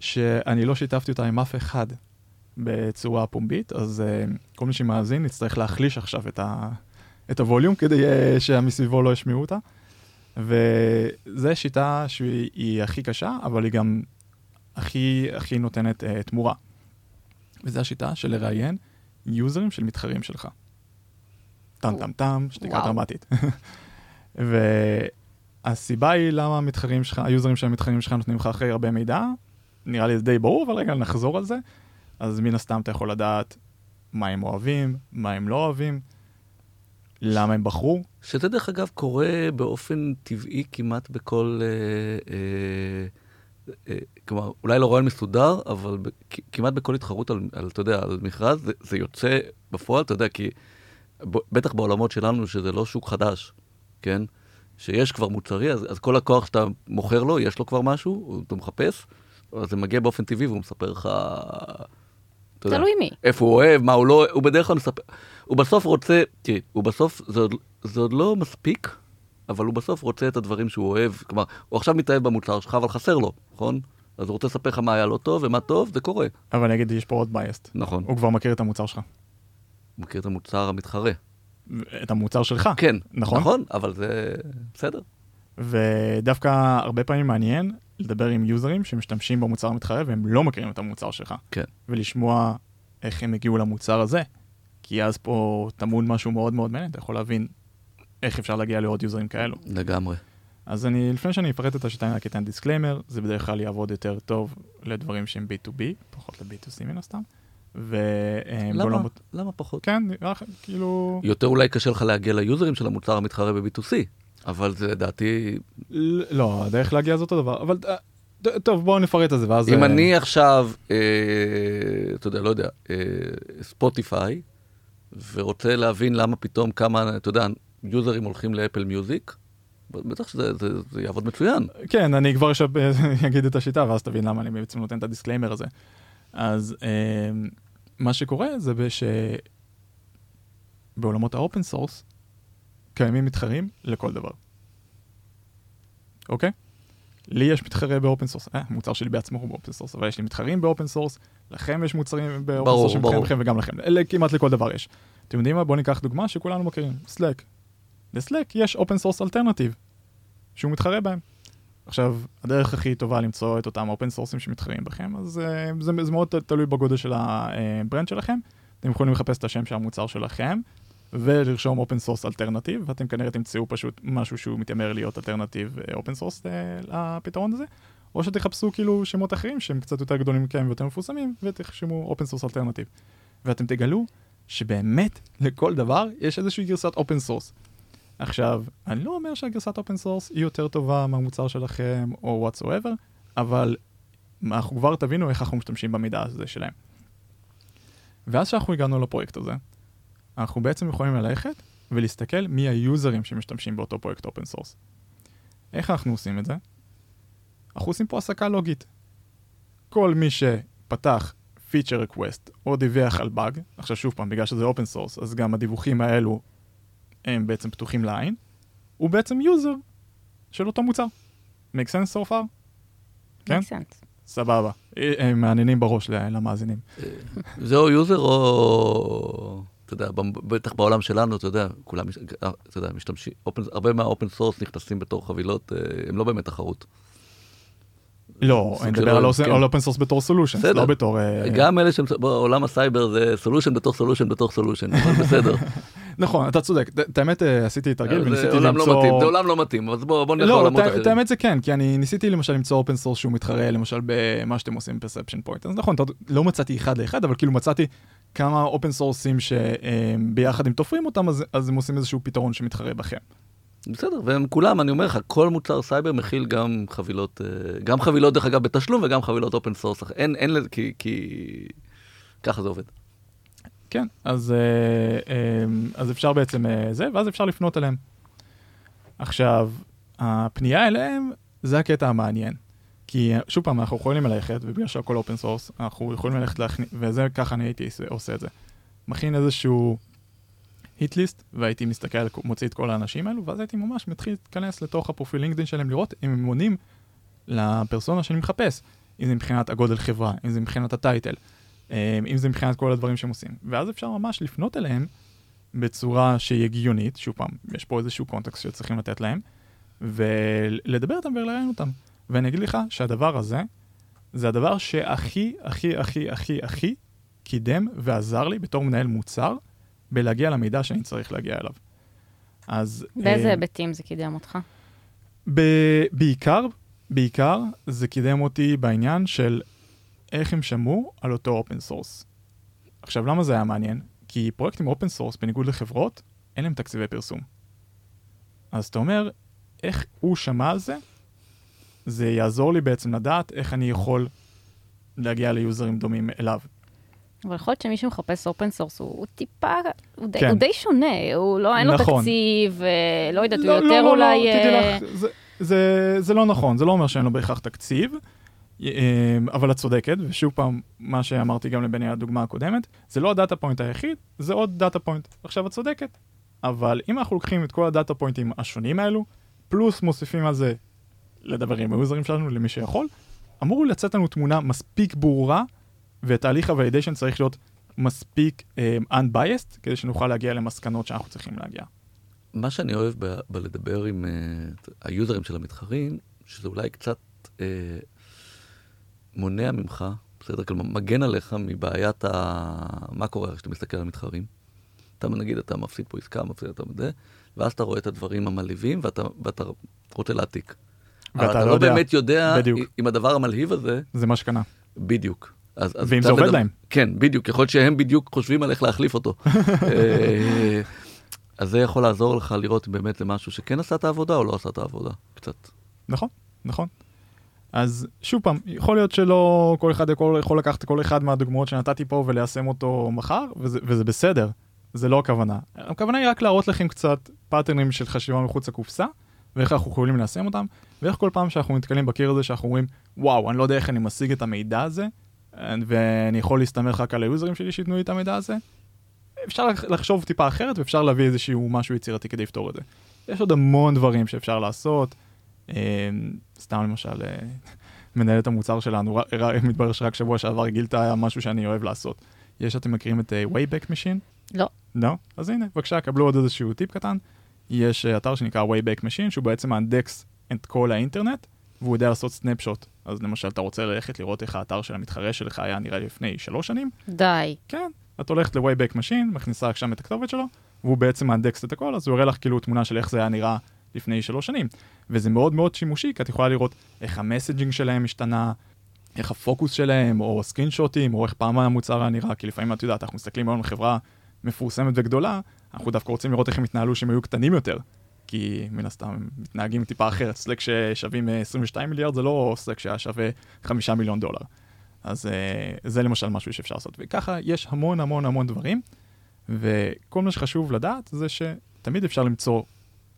שאני לא שיתפתי אותה עם אף אחד בצורה פומבית, אז uh, כל מי שמאזין יצטרך להחליש עכשיו את, ה, את הווליום כדי uh, שמסביבו לא ישמעו אותה. וזו שיטה שהיא היא הכי קשה, אבל היא גם הכי, הכי נותנת uh, תמורה. וזו השיטה של לראיין יוזרים של מתחרים שלך. טם טם טם, שתיקה. דרמטית. והסיבה היא למה המתחרים שלך, היוזרים של המתחרים שלך נותנים לך אחרי הרבה מידע, נראה לי זה די ברור, אבל רגע נחזור על זה. אז מן הסתם אתה יכול לדעת מה הם אוהבים, מה הם לא אוהבים, למה הם בחרו. שזה דרך אגב קורה באופן טבעי כמעט בכל... אה, אה, אה, כלומר, אולי לא רעיון מסודר, אבל כמעט בכל התחרות על, על, אתה יודע, על מכרז, זה, זה יוצא בפועל, אתה יודע, כי ב, בטח בעולמות שלנו, שזה לא שוק חדש, כן? שיש כבר מוצרי, אז, אז כל הכוח שאתה מוכר לו, יש לו כבר משהו, אתה מחפש, אז זה מגיע באופן טבעי והוא מספר לך... תלוי מי. איפה הוא אוהב, מה הוא לא הוא בדרך כלל מספר, הוא בסוף רוצה, תראי, הוא בסוף, זה עוד, זה עוד לא מספיק, אבל הוא בסוף רוצה את הדברים שהוא אוהב, כלומר, הוא עכשיו מתאהב במוצר שלך, אבל חסר לו, נכון? אז הוא רוצה לספר לך מה היה לו טוב ומה טוב, זה קורה. אבל אני אגיד, יש פה עוד בייסט. נכון. הוא כבר מכיר את המוצר שלך. הוא מכיר את המוצר המתחרה. את המוצר שלך. כן, נכון. נכון, אבל זה בסדר. ודווקא הרבה פעמים מעניין לדבר עם users שמשתמשים במוצר המתחרה והם לא מכירים את המוצר שלך. כן. ולשמוע איך הם הגיעו למוצר הזה. כי אז פה טמון משהו מאוד מאוד מעניין, אתה יכול להבין איך אפשר להגיע לעוד users כאלו. לגמרי. אז אני, לפני שאני אפרט את השיטה, אני רק אתן disclaimer, זה בדרך כלל יעבוד יותר טוב לדברים שהם B2B, פחות ל-B2C מן הסתם. והם למה? בעולמות... למה פחות? כן, נראה כאילו... יותר אולי קשה לך להגיע ל user ים של המוצר המתחרה ב-B2C, אבל זה לדעתי, לא, הדרך להגיע זה אותו דבר, אבל... אה, טוב, בואו נפרט את זה, ואז... אם אה, אני עכשיו, אה, אתה יודע, לא יודע, אה, Spotify, ורוצה להבין למה פתאום כמה, אתה יודע, user ים הולכים ל Apple Music, בטח שזה זה, זה יעבוד מצוין. כן, אני כבר עכשיו אגיד את השיטה, ואז תבין למה אני בעצם נותן את ה disclaimer הזה. אז אה, מה שקורה זה בש... בעולמות ה open source קיימים מתחרים לכל דבר. אוקיי? לי יש מתחרה ב open source, אה, המוצר שלי בעצמו הוא ב open source, אבל יש לי מתחרים ב open source, לכם יש מוצרים ב open ברור, source שמתחרים. לכם וגם לכם, אלה כמעט לכל דבר יש. אתם יודעים מה? בואו ניקח דוגמה שכולנו מכירים, Slack. ל Slack יש open source alternative, שהוא מתחרה בהם. עכשיו, הדרך הכי טובה למצוא את אותם open source ים שמתחרים בכם, אז uh, זה, זה מאוד תלוי בגודל של ה brand שלכם. אתם יכולים לחפש את השם של המוצר שלכם, ולרשום open source alternative, ואתם כנראה תמצאו פשוט משהו שהוא מתיימר להיות alternative open source לפתרון הזה, או שתחפשו כאילו שמות אחרים שהם קצת יותר גדולים מכם ויותר מפורסמים, ותרשמו open source alternative. ואתם תגלו שבאמת לכל דבר יש איזושהי גרסת open source. עכשיו, אני לא אומר שהגרסת open source היא יותר טובה מהמוצר שלכם או whatsoever, אבל אנחנו כבר תבינו איך אנחנו משתמשים במידע הזה שלהם. ואז שאנחנו הגענו לפרויקט הזה, אנחנו בעצם יכולים ללכת ולהסתכל מי ה user ים שמשתמשים באותו פרויקט open source. איך אנחנו עושים את זה? אנחנו עושים פה הסקה לוגית. כל מי שפתח feature request או דיווח על באג, עכשיו שוב פעם, בגלל שזה open source, אז גם הדיווחים האלו הם בעצם פתוחים לעין, הוא בעצם user של אותו מוצר. make sense so far? כן? Makes sense. סבבה. אה, הם מעניינים בראש למאזינים. זה או user או, אתה יודע, בטח בעולם שלנו, אתה יודע, כולם, אה, אתה יודע, משתמשים, open- הרבה מה open source נכנסים בתור חבילות, אה, הם לא באמת תחרות. לא, אני מדבר כן. על open source בתור solution. לא בתור... אה, גם אלה שהם, בעולם הסייבר זה solution בתוך solution בתוך solution, אבל בסדר. נכון, אתה צודק. את האמת, עשיתי תרגיל וניסיתי עולם לא למצוא... זה עולם לא מתאים, אז בוא נלך לא, לעולמות אחרים. את האמת זה כן, כי אני ניסיתי למשל למצוא open source שהוא מתחרה למשל במה שאתם עושים Perception Point. אז נכון, לא מצאתי אחד לאחד, אבל כאילו מצאתי כמה open source ים שביחד אם תופרים אותם, אז אז הם עושים איזשהו פתרון שמתחרה בכם. בסדר, והם כולם, אני אומר לך, כל מוצר סייבר מכיל גם חבילות, אה, גם חבילות דרך אגב בתשלום וגם חבילות open source, אין, אין לזה, כי, כי ככה זה עובד. כן, אז, אה, אה, אז אפשר בעצם זה, ואז אפשר לפנות אליהם. עכשיו, הפנייה אליהם זה הקטע המעניין. כי שוב פעם, אנחנו יכולים ללכת, ובגלל שהכל open source, אנחנו יכולים ללכת להכניס, וזה ככה אני הייתי עושה- את זה. מכין איזשהו hit list, והייתי מסתכל, מוציא את כל האנשים האלו, ואז הייתי ממש מתחיל להתכנס לתוך הפרופיל LinkedIn שלהם, לראות אם הם עונים לפרסונה שאני מחפש. אם זה מבחינת הגודל חברה, אם זה מבחינת הטייטל, אה, אם זה מבחינת כל הדברים שהם עושים. ואז אפשר ממש לפנות אליהם בצורה שהיא הגיונית, שוב פעם, יש פה איזשהו קונטקסט שצריכים לתת להם, ולדבר איתם ולראיין אותם. ואני אגיד לך שהדבר הזה, זה הדבר שהכי, הכי, הכי, הכי, הכי קידם ועזר לי בתור מנהל מוצר, בלהגיע למידע שאני צריך להגיע אליו. אז... באיזה אה, היבטים זה קידם אותך? ב- בעיקר, בעיקר זה קידם אותי בעניין של איך הם שמעו על אותו open source. עכשיו, למה זה היה מעניין? כי פרויקטים open source, בניגוד לחברות, אין להם תקציבי פרסום. אז אתה אומר, איך הוא שמע על זה, זה יעזור לי בעצם לדעת איך אני יכול להגיע ל user ים דומים אליו. אבל יכול להיות שמי שמחפש open source הוא הוא טיפה, הוא די- כן. הוא די שונה, הוא לא, אין לו נכון. תקציב, אה, לא יודעת, הוא לא, יותר לא, לא, אולי... לא, תדעי אה, לך, זה, זה, זה לא נכון, זה לא אומר שאין לו בהכרח תקציב, אה, אבל את צודקת, ושוב פעם, מה שאמרתי גם לבני הדוגמה הקודמת, זה לא ה data point היחיד, זה עוד data point. עכשיו את צודקת, אבל אם אנחנו לוקחים את כל ה data point ים השונים האלו, פלוס מוסיפים על זה לדבר עם ה user ים שלנו, למי שיכול, אמור לצאת לנו תמונה מספיק ברורה, ותהליך הוולידיישן צריך להיות מספיק um, unbiased, כדי שנוכל להגיע למסקנות שאנחנו צריכים להגיע. מה שאני אוהב ב- בלדבר עם uh, היוזרים של המתחרים, שזה אולי קצת uh, מונע ממך, בסדר? כלומר, מגן עליך מבעיית ה... מה קורה כשאתה מסתכל על המתחרים. אתה נגיד, אתה מפסיד פה עסקה, מפסיד את זה, ואז אתה רואה את הדברים המלהיבים ואתה, ואתה רוצה להעתיק. ואתה אתה לא לא יודע. באמת יודע בדיוק. אם הדבר המלהיב הזה, זה מה שקנה. בדיוק. אז, אז ואם זה עובד מדבר- להם. כן, בדיוק. יכול להיות שהם בדיוק חושבים על איך להחליף אותו. אה, אז זה יכול לעזור לך לראות באמת למשהו שכן עשה את העבודה או לא עשה את העבודה. קצת. נכון, נכון. אז שוב פעם, יכול להיות שלא כל אחד יכול, יכול לקחת כל אחד מהדוגמאות שנתתי פה וליישם אותו מחר, וזה, וזה בסדר, זה לא הכוונה. הכוונה היא רק להראות לכם קצת pattern ים של חשיבה מחוץ לקופסה, ואיך אנחנו יכולים ליישם אותם, ואיך כל פעם שאנחנו נתקלים בקיר הזה שאנחנו אומרים, וואו, אני לא יודע איך אני משיג את המידע הזה, ואני יכול להסתמך רק על היוזרים שלי שייתנו לי את המידע הזה, אפשר לחשוב טיפה אחרת ואפשר להביא איזשהו משהו יצירתי כדי לפתור את זה. יש עוד המון דברים שאפשר לעשות. אה, סתם למשל, אה, מנהלת המוצר שלנו, מתברר שרק שבוע שעבר גילתה משהו שאני אוהב לעשות. יש, אתם מכירים את אה, Wayback Machine? לא. לא? אז הנה, בבקשה, קבלו עוד איזשהו טיפ קטן. יש אה, אתר שנקרא Wayback Machine, שהוא בעצם מאנדקס את כל האינטרנט, והוא יודע לעשות סנפשוט. אז למשל, אתה רוצה ללכת לראות איך האתר של המתחרה שלך היה נראה לפני שלוש שנים, די. כן, את הולכת ל-Wayback Machine, מכניסה רק שם את הכתובת שלו, והוא בעצם מאנדקס את הכל, אז הוא יראה לך כאילו תמונה של איך זה היה נראה לפני שלוש שנים. וזה מאוד מאוד שימושי, כי את יכולה לראות איך ה messaging שלהם השתנה, איך הפוקוס שלהם, או screenshot ים, או איך פעם המוצר היה נראה, כי לפעמים את יודעת, אנחנו מסתכלים היום על חברה מפורסמת וגדולה, אנחנו דווקא רוצים לראות איך הם התנהלו שהם היו קטנים יותר. כי מן הסתם הם מתנהגים טיפה אחרת, סלק ששווים אה, 22 מיליארד זה לא סלק שהיה שווה 5 מיליון דולר. אז uh, זה למשל משהו שאפשר לעשות. וככה יש המון המון המון דברים, וכל מה שחשוב לדעת זה שתמיד אפשר למצוא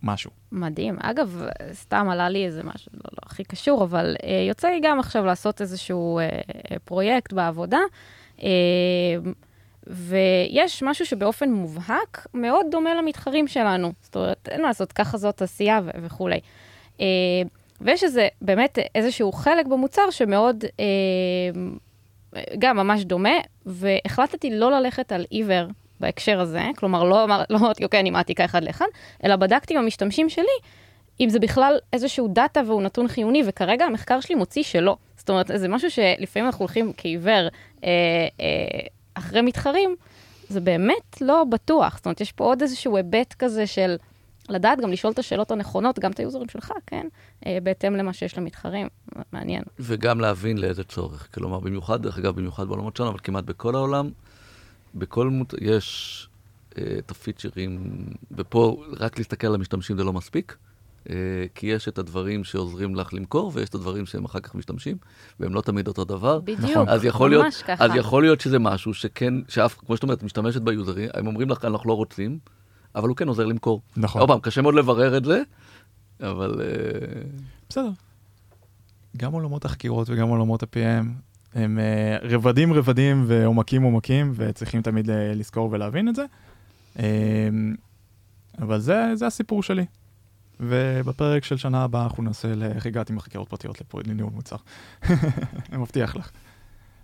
משהו. מדהים. אגב, סתם עלה לי איזה משהו, לא, לא הכי קשור, אבל אה, יוצא לי גם עכשיו לעשות איזשהו אה, אה, פרויקט בעבודה, אה, ויש משהו שבאופן מובהק מאוד דומה למתחרים שלנו. זאת אומרת, אין מה לעשות, ככה זאת עשייה ו- וכולי. אה, ויש איזה, באמת איזשהו חלק במוצר שמאוד, אה, גם ממש דומה, והחלטתי לא ללכת על עיוור בהקשר הזה, כלומר, לא לא אמרתי, אוקיי, אני מעתיקה אחד לאחד, אלא בדקתי עם המשתמשים שלי, אם זה בכלל איזשהו דאטה והוא נתון חיוני, וכרגע המחקר שלי מוציא שלא. זאת אומרת, זה משהו שלפעמים אנחנו הולכים כעיוור אה, אה, אחרי מתחרים, זה באמת לא בטוח. זאת אומרת, יש פה עוד איזשהו היבט כזה של לדעת גם לשאול את השאלות הנכונות, גם את היוזרים שלך, כן? אה, בהתאם למה שיש למתחרים. מעניין. וגם להבין לאיזה צורך. כלומר, במיוחד, דרך אגב, במיוחד בעולמות שלנו, אבל כמעט בכל העולם, בכל מות... יש אה, את הפיצ'רים, ופה רק להסתכל על המשתמשים זה לא מספיק, כי יש את הדברים שעוזרים לך למכור, ויש את הדברים שהם אחר כך משתמשים, והם לא תמיד אותו דבר. בדיוק, אז יכול להיות, ממש ככה. אז יכול להיות שזה משהו שכן, שאף, כמו שאת אומרת, משתמשת ביוזרים, הם אומרים לך, אנחנו לא רוצים, אבל הוא כן עוזר למכור. נכון. עוד פעם, קשה מאוד לברר את זה, אבל... אה, בסדר. גם עולמות החקירות וגם עולמות ה-PM הם אה, רבדים רבדים ועומקים עומקים, וצריכים תמיד אה, לזכור ולהבין את זה. אה, אבל זה, זה הסיפור שלי. ובפרק של שנה הבאה אנחנו נעשה לאיך הגעתי מחקירות פרטיות לניהול מוצר. אני מבטיח לך.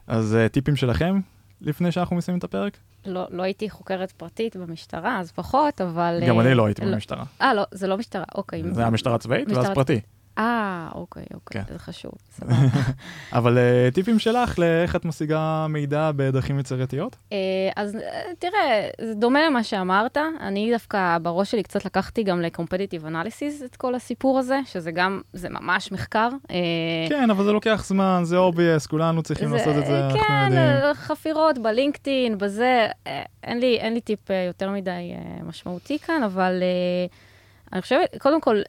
אז אה, טיפים שלכם לפני שאנחנו מסיימים את הפרק? לא, לא הייתי חוקרת פרטית במשטרה, אז פחות, אבל... גם אה, אני לא הייתי לא- במשטרה. אה, לא, זה לא משטרה, אוקיי. זה היה משטרה צבאית ואז פרטי. אה, אוקיי, אוקיי, כן. זה חשוב. סבבה. אבל אה, טיפים שלך לאיך את משיגה מידע בדרכים יצירתיות? אה, אז אה, תראה, זה דומה למה שאמרת. אני דווקא בראש שלי קצת לקחתי גם ל-competitive analysis את כל הסיפור הזה, שזה גם, זה ממש מחקר. אה, כן, אבל זה לוקח זמן, זה obvious, כולנו צריכים לעשות את זה, אנחנו כן, יודעים. אה, חפירות ב LinkedIn, בזה, אה, אין לי, אין לי טיפ אה, יותר מדי אה, משמעותי כאן, אבל אה, אני חושבת, קודם כל,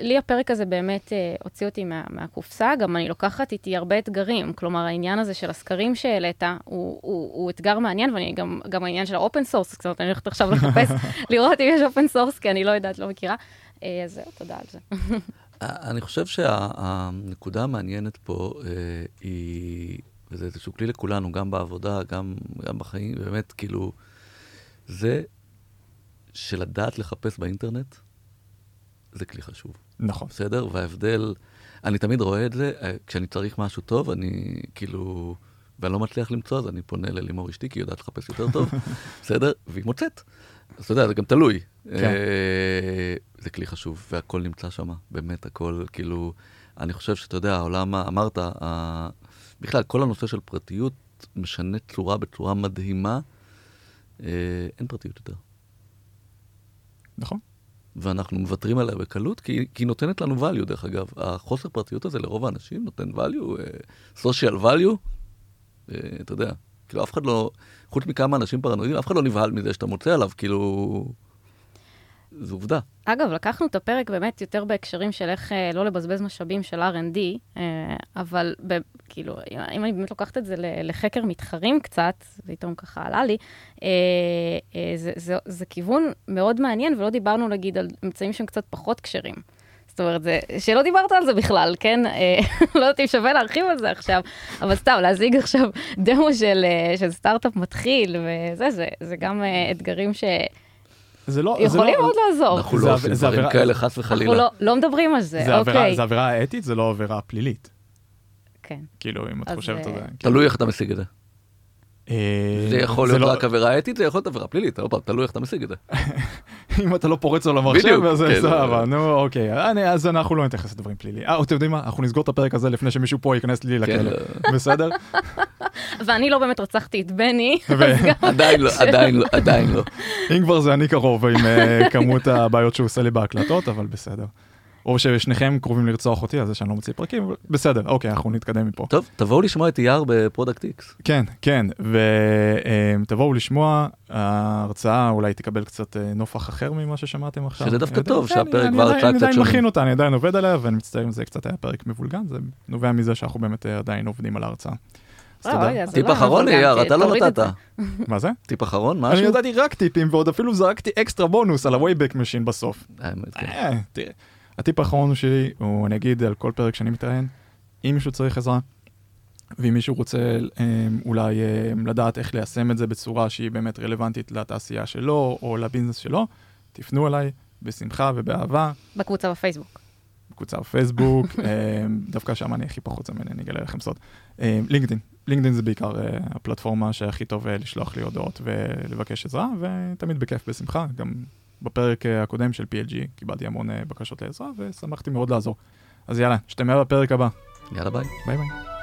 לי הפרק הזה באמת אה, הוציא אותי מה, מהקופסה, גם אני לוקחת איתי הרבה אתגרים. כלומר, העניין הזה של הסקרים שהעלית הוא, הוא, הוא אתגר מעניין, ואני גם, גם העניין של ה open source, קצת אני הולכת עכשיו לחפש, לראות אם יש open source, כי אני לא יודעת, לא מכירה. אה, אז זהו, תודה על זה. אני חושב שהנקודה המעניינת פה אה, היא, וזה איזשהו כלי לכולנו, גם בעבודה, גם, גם בחיים, באמת, כאילו, זה שלדעת לחפש באינטרנט, זה כלי חשוב, נכון. בסדר? וההבדל, אני תמיד רואה את זה, אה, כשאני צריך משהו טוב, אני כאילו, ואני לא מצליח למצוא, אז אני פונה ללימור אשתי, כי היא יודעת לחפש יותר טוב, בסדר? והיא מוצאת. אז אתה יודע, זה גם תלוי. כן. אה, זה כלי חשוב, והכל נמצא שם, באמת, הכל, כאילו, אני חושב שאתה יודע, העולם, אמרת, בכלל, כל הנושא של פרטיות משנה צורה בצורה מדהימה. אה, אין פרטיות יותר. נכון. ואנחנו מוותרים עליה בקלות, כי, כי היא נותנת לנו value, דרך אגב. החוסר פרטיות הזה לרוב האנשים נותן value, אה, social value, אה, אתה יודע, כאילו אף אחד לא, חוץ מכמה אנשים פרנואידים, אף אחד לא נבהל מזה שאתה מוצא עליו, כאילו, זו עובדה. אגב, לקחנו את הפרק באמת יותר בהקשרים של איך אה, לא לבזבז משאבים של R&D, אה, אבל ב, כאילו, אם אני באמת לוקחת את זה לחקר מתחרים קצת, פתאום ככה עלה לי, אה, אה, זה, זה, זה כיוון מאוד מעניין, ולא דיברנו נגיד על אמצעים שהם קצת פחות כשרים. זאת אומרת, זה, שלא דיברת על זה בכלל, כן? אה, לא יודעת אם שווה להרחיב על זה עכשיו, אבל סתם, להזיג עכשיו דמו של, אה, של סטארט-אפ מתחיל, וזה, זה, זה גם אה, אתגרים ש... זה לא, יכולים לא, מאוד לעזור. אנחנו לא עושים זה דברים עבירה- כאלה, חס אנחנו וחלילה. לא, לא מדברים על זה, זה עבירה, אוקיי. זה עבירה אתית, זה לא עבירה פלילית. כן. כאילו, אם את חושבת על אה, זה. תלוי איך אתה משיג את זה. אה, זה יכול זה להיות לא- רק עבירה אתית, זה יכול להיות עבירה פלילית, עוד פעם, תלוי איך אתה משיג את זה. אם אתה לא פורץ לו למחשב, אז כן. סבבה, נו אוקיי, אני- אז אנחנו לא נתייחס לדברים פליליים. אה, אתם יודעים מה? אנחנו נסגור את הפרק הזה לפני שמישהו פה ייכנס לי כן, לכלא, בסדר? ואני לא באמת רצחתי את בני. עדיין לא, עדיין לא, עדיין לא. אם כבר זה אני קרוב עם אה, כמות הבעיות שהוא עושה לי בהקלטות, אבל בסדר. או ששניכם קרובים לרצוח אותי על זה שאני לא מוציא פרקים, אבל בסדר, אוקיי, אנחנו נתקדם מפה. טוב, תבואו לשמוע את אייר ב Product X. כן, כן, ותבואו לשמוע, ההרצאה אולי תקבל קצת אה, נופך אחר ממה ששמעתם עכשיו. שזה דווקא אני טוב, כן, שהפרק אני כבר עדיין- יצא אני קצת עדיין שונה. מכין אותה, אני עדיין עובד עליה, ואני מצטער אם זה קצת היה פרק מבולגן, זה נובע מזה שאנחנו באמת אה, עדיין עובדים על ההרצאה. זה טיפ לא אחרון, אייר, אתה לא נתת. מה זה? טיפ אחרון, אני משהו? נתתי רק טיפים ועוד אפילו זרקתי אקסטרה בונוס על ה-Wayback Machine בסוף. הטיפ האחרון שלי הוא, אני אגיד על כל פרק שאני מתראיין, אם מישהו צריך עזרה, ואם מישהו רוצה אה, אולי אה, לדעת איך ליישם את זה בצורה שהיא באמת רלוונטית לתעשייה שלו או לביזנס שלו, תפנו אליי בשמחה ובאהבה, בקבוצה בפייסבוק. בקבוצה בפייסבוק, אה, דווקא שם אני הכי פחות זמן, אני אגלה לכם סוד. לינקדאין, לינקדאין זה בעיקר אה, הפלטפורמה שהכי טוב אה, לשלוח לי הודעות ולבקש עזרה, ותמיד בכיף, בשמחה. גם בפרק אה, הקודם של PLG קיבלתי המון אה, בקשות לעזרה, ושמחתי מאוד לעזור. אז יאללה, נשתמע בפרק הבא. יאללה ביי. ביי ביי.